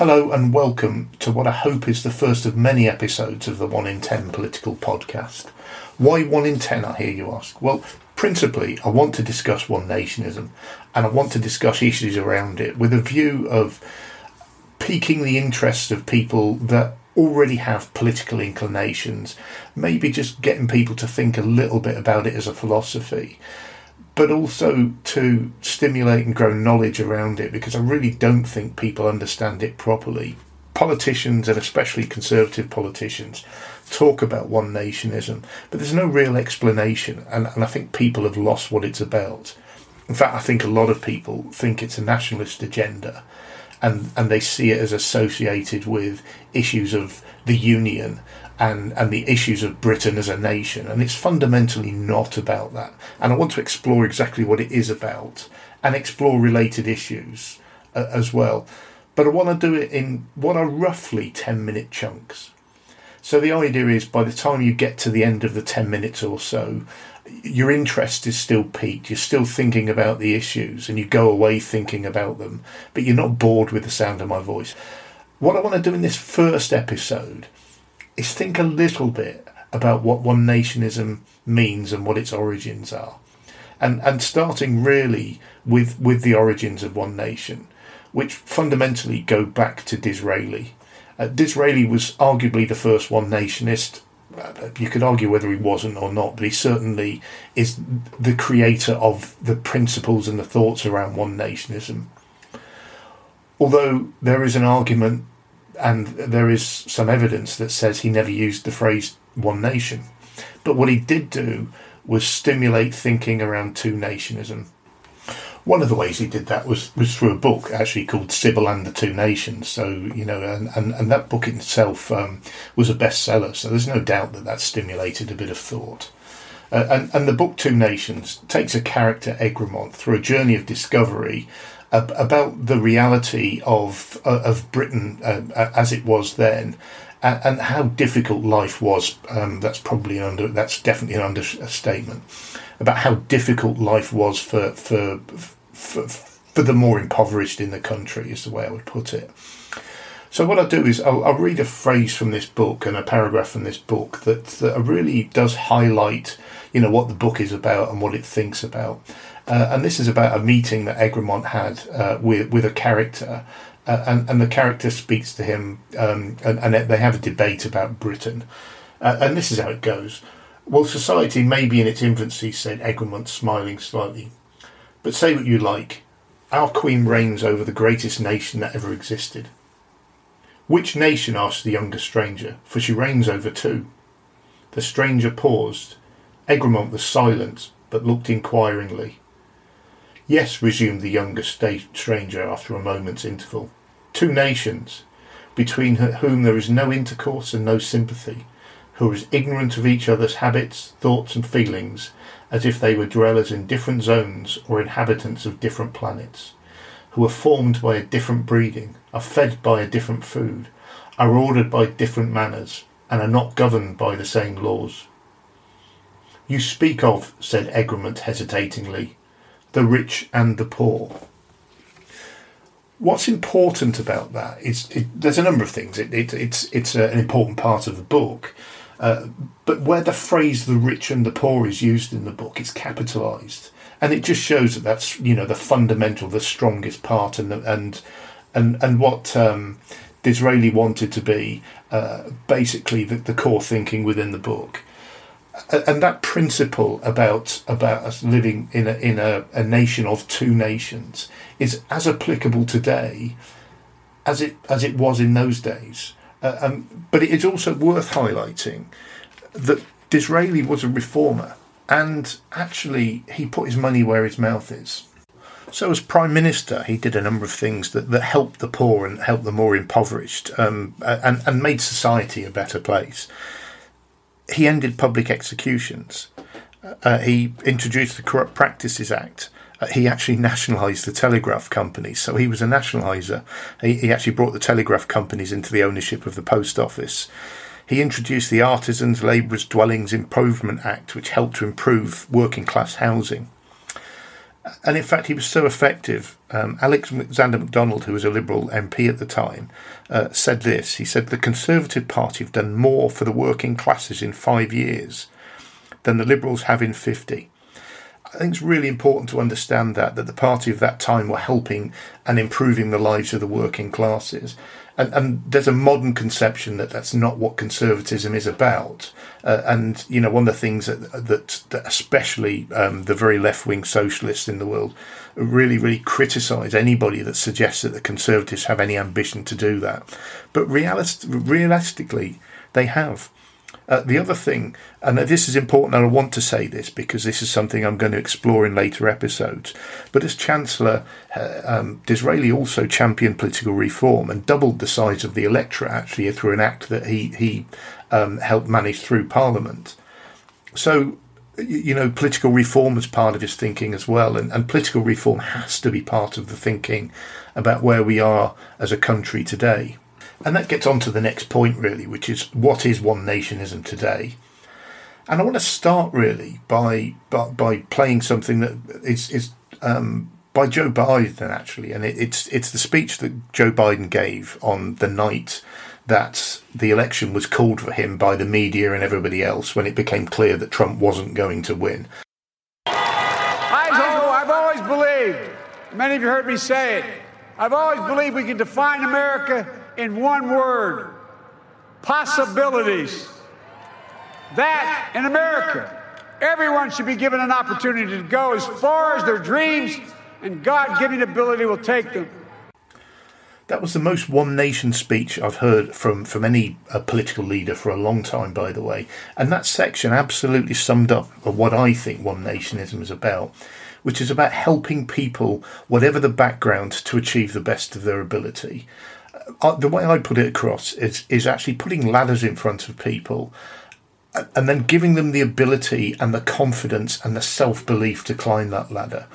Hello and welcome to what I hope is the first of many episodes of the 1 in 10 political podcast. Why 1 in 10, I hear you ask? Well, principally, I want to discuss one nationism and I want to discuss issues around it with a view of piquing the interests of people that already have political inclinations, maybe just getting people to think a little bit about it as a philosophy but also to stimulate and grow knowledge around it because I really don't think people understand it properly. Politicians, and especially conservative politicians, talk about one nationism, but there's no real explanation, and, and I think people have lost what it's about. In fact, I think a lot of people think it's a nationalist agenda and, and they see it as associated with issues of the union and, and the issues of Britain as a nation. And it's fundamentally not about that. And I want to explore exactly what it is about and explore related issues uh, as well. But I want to do it in what are roughly 10 minute chunks. So the idea is by the time you get to the end of the 10 minutes or so, your interest is still peaked. You're still thinking about the issues and you go away thinking about them, but you're not bored with the sound of my voice. What I want to do in this first episode is think a little bit about what one nationism means and what its origins are. And, and starting really with, with the origins of one nation, which fundamentally go back to Disraeli. Uh, Disraeli was arguably the first one nationist. You could argue whether he wasn't or not, but he certainly is the creator of the principles and the thoughts around one nationism. Although there is an argument and there is some evidence that says he never used the phrase one nation. But what he did do was stimulate thinking around two nationism. One of the ways he did that was, was through a book actually called Sybil and the Two Nations. So, you know, and, and, and that book itself um, was a bestseller. So there's no doubt that that stimulated a bit of thought. Uh, and, and the book Two Nations takes a character, Egremont, through a journey of discovery about the reality of uh, of Britain uh, as it was then, and, and how difficult life was. Um, that's probably an under. That's definitely an understatement. About how difficult life was for for for, for the more impoverished in the country is the way I would put it. So what I'll do is I'll, I'll, read a phrase from this book and a paragraph from this book that, that really does highlight, you know, what the book is about and what it thinks about. Uh, and this is about a meeting that Egremont had uh, with with a character, and and the character speaks to him, um, and, and they have a debate about Britain, uh, and this is how it goes. Well, society may be in its infancy," said Egremont, smiling slightly, "but say what you like, our queen reigns over the greatest nation that ever existed." Which nation? asked the younger stranger, for she reigns over two. The stranger paused. Egremont was silent, but looked inquiringly. Yes, resumed the younger stranger after a moment's interval. Two nations, between whom there is no intercourse and no sympathy, who are as ignorant of each other's habits, thoughts, and feelings as if they were dwellers in different zones or inhabitants of different planets, who are formed by a different breeding, are fed by a different food, are ordered by different manners, and are not governed by the same laws. You speak of, said Egremont hesitatingly, the rich and the poor. What's important about that is it, there's a number of things. It, it, it's it's an important part of the book, uh, but where the phrase "the rich and the poor" is used in the book, it's capitalised, and it just shows that that's you know the fundamental, the strongest part, and the, and and and what um, Disraeli wanted to be uh, basically the, the core thinking within the book and that principle about about us living in a in a, a nation of two nations is as applicable today as it as it was in those days. Uh, um, but it is also worth highlighting that Disraeli was a reformer, and actually he put his money where his mouth is. So, as Prime Minister, he did a number of things that, that helped the poor and helped the more impoverished, um, and, and made society a better place he ended public executions. Uh, he introduced the Corrupt Practices Act. Uh, he actually nationalised the telegraph companies, so he was a nationaliser. He, he, actually brought the telegraph companies into the ownership of the post office. He introduced the Artisans, Labourers, Dwellings Improvement Act, which helped to improve working class housing. And in fact, he was so effective. Um, Alexander MacDonald, who was a Liberal MP at the time, uh, said this. He said, The Conservative Party have done more for the working classes in five years than the Liberals have in 50. I think it's really important to understand that that the party of that time were helping and improving the lives of the working classes, and, and there's a modern conception that that's not what conservatism is about. Uh, and you know, one of the things that that, that especially um, the very left wing socialists in the world really, really criticise anybody that suggests that the conservatives have any ambition to do that. But realist, realistically, they have. Uh, the other thing, and this is important, and I want to say this because this is something I'm going to explore in later episodes. But as Chancellor, uh, um, Disraeli also championed political reform and doubled the size of the electorate actually through an act that he he um, helped manage through Parliament. So you know, political reform is part of his thinking as well, and, and political reform has to be part of the thinking about where we are as a country today. And that gets on to the next point, really, which is what is one nationism today? And I want to start really by by, by playing something that is is um, by Joe Biden actually, and it, it's it's the speech that Joe Biden gave on the night that the election was called for him by the media and everybody else when it became clear that Trump wasn't going to win. I've always believed. Many of you heard me say it. I've always believed we can define America in one word possibilities. That in America, everyone should be given an opportunity to go as far as their dreams and God given ability will take them. That was the most one nation speech I've heard from, from any uh, political leader for a long time, by the way. And that section absolutely summed up what I think one nationism is about, which is about helping people, whatever the background, to achieve the best of their ability the way I put it across is is actually putting ladders in front of people and then giving them the ability and the confidence and the self belief to climb that ladder.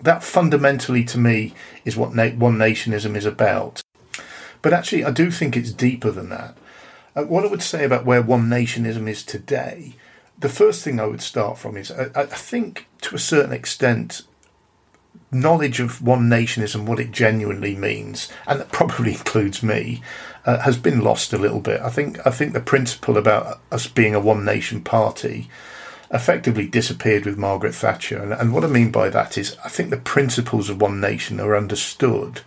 That fundamentally, to me, is what na- one nationism is about. But actually, I do think it's deeper than that. Uh, what I would say about where one nationism is today, the first thing I would start from is I, I think to a certain extent knowledge of one nationism, what it genuinely means, and that probably includes me, uh, has been lost a little bit. I think I think the principle about us being a one nation party effectively disappeared with Margaret Thatcher, and, and what I mean by that is I think the principles of one nation are understood,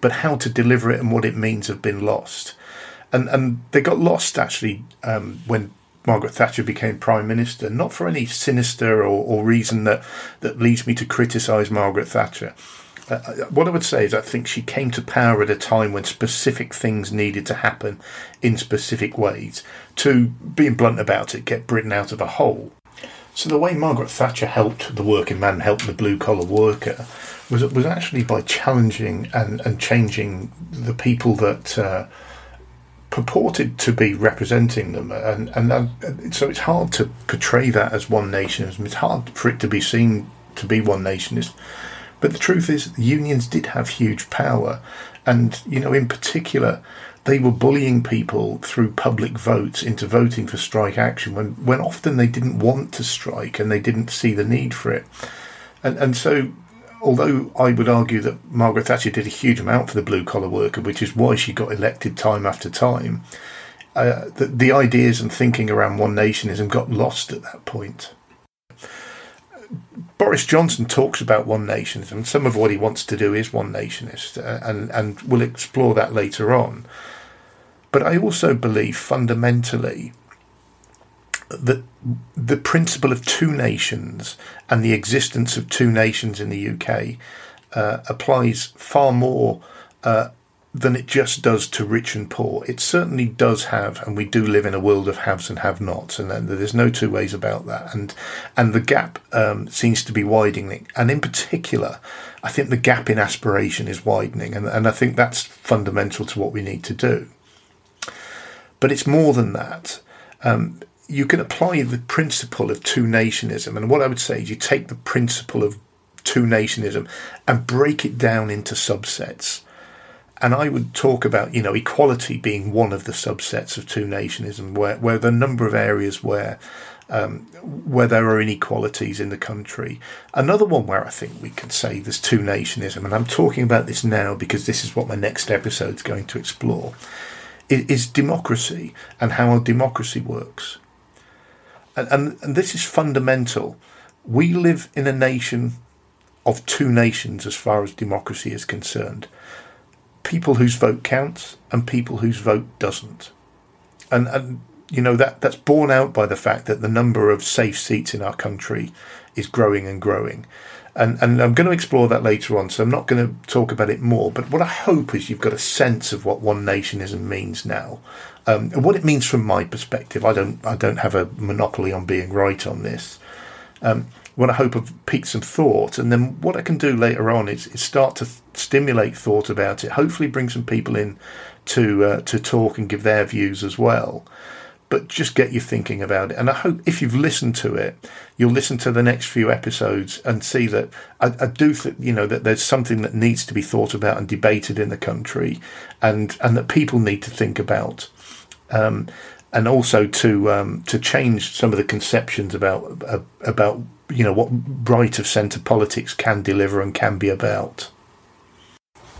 but how to deliver it and what it means have been lost. And, and they got lost actually um, when Margaret Thatcher became Prime Minister, not for any sinister or, or reason that, that leads me to criticise Margaret Thatcher. Uh, uh, what I would say is I think she came to power at a time when specific things needed to happen in specific ways to, being blunt about it, get Britain out of a hole. So the way Margaret Thatcher helped the working man, helped the blue collar worker, was was actually by challenging and, and changing the people that uh, purported to be representing them, and and so it's hard to portray that as one nationism. It's hard for it to be seen to be one nationist. But the truth is, unions did have huge power, and you know, in particular, they were bullying people through public votes into voting for strike action when when often they didn't want to strike and they didn't see the need for it, and and so although I would argue that Margaret Thatcher did a huge amount for the blue collar worker, which is why she got elected time after time, uh, the, the ideas and thinking around one nationism got lost at that point. Boris Johnson talks about one nationism. Some of what he wants to do is one nationist, uh, and and we'll explore that later on. But I also believe fundamentally that the principle of two nations and the existence of two nations in the UK uh, applies far more uh, than it just does to rich and poor. It certainly does have, and we do live in a world of haves and have-nots, and there's no two ways about that. And and the gap um, seems to be widening, and in particular, I think the gap in aspiration is widening, and and I think that's fundamental to what we need to do. But it's more than that. Um, you can apply the principle of two nationism. And what I would say is you take the principle of two nationism and break it down into subsets. And I would talk about, you know, equality being one of the subsets of two nationism, where, where a number of areas where um, where there are inequalities in the country. Another one where I think we can say there's two nationism, and I'm talking about this now because this is what my next episode is going to explore, is democracy and how our democracy works. And, and, and this is fundamental. We live in a nation of two nations as far as democracy is concerned people whose vote counts and people whose vote doesn't. And, and you know that that's borne out by the fact that the number of safe seats in our country is growing and growing. And, and I'm going to explore that later on, so I'm not going to talk about it more. But what I hope is you've got a sense of what one nationism means now, um, and what it means from my perspective. I don't I don't have a monopoly on being right on this. Um, what I hope have piqued some thought, and then what I can do later on is, is start to th- stimulate thought about it. Hopefully, bring some people in to uh, to talk and give their views as well. But just get you thinking about it. And I hope if you've listened to it, you'll listen to the next few episodes and see that I, I do think you know that there's something that needs to be thought about and debated in the country, and and that people need to think about. Um, and also to um, to change some of the conceptions about uh, about you know what right of centre politics can deliver and can be about.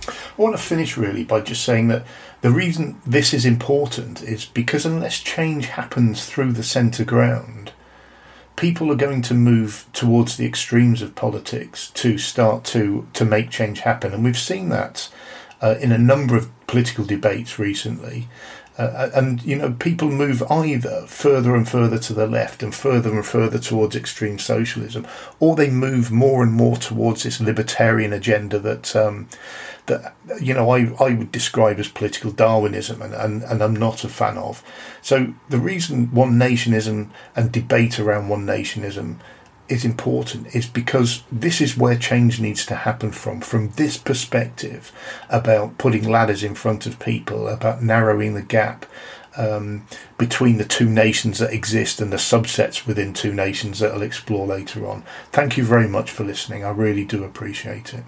I want to finish really by just saying that the reason this is important is because unless change happens through the centre ground, people are going to move towards the extremes of politics to start to to make change happen, and we've seen that uh, in a number of political debates recently. Uh, and you know, people move either further and further to the left and further and further towards extreme socialism, or they move more and more towards this libertarian agenda that um, that you know I, I would describe as political Darwinism, and, and, and I'm not a fan of. So the reason one nationism and debate around one nationism is important is because this is where change needs to happen from from this perspective about putting ladders in front of people about narrowing the gap um, between the two nations that exist and the subsets within two nations that I'll explore later on. Thank you very much for listening. I really do appreciate it.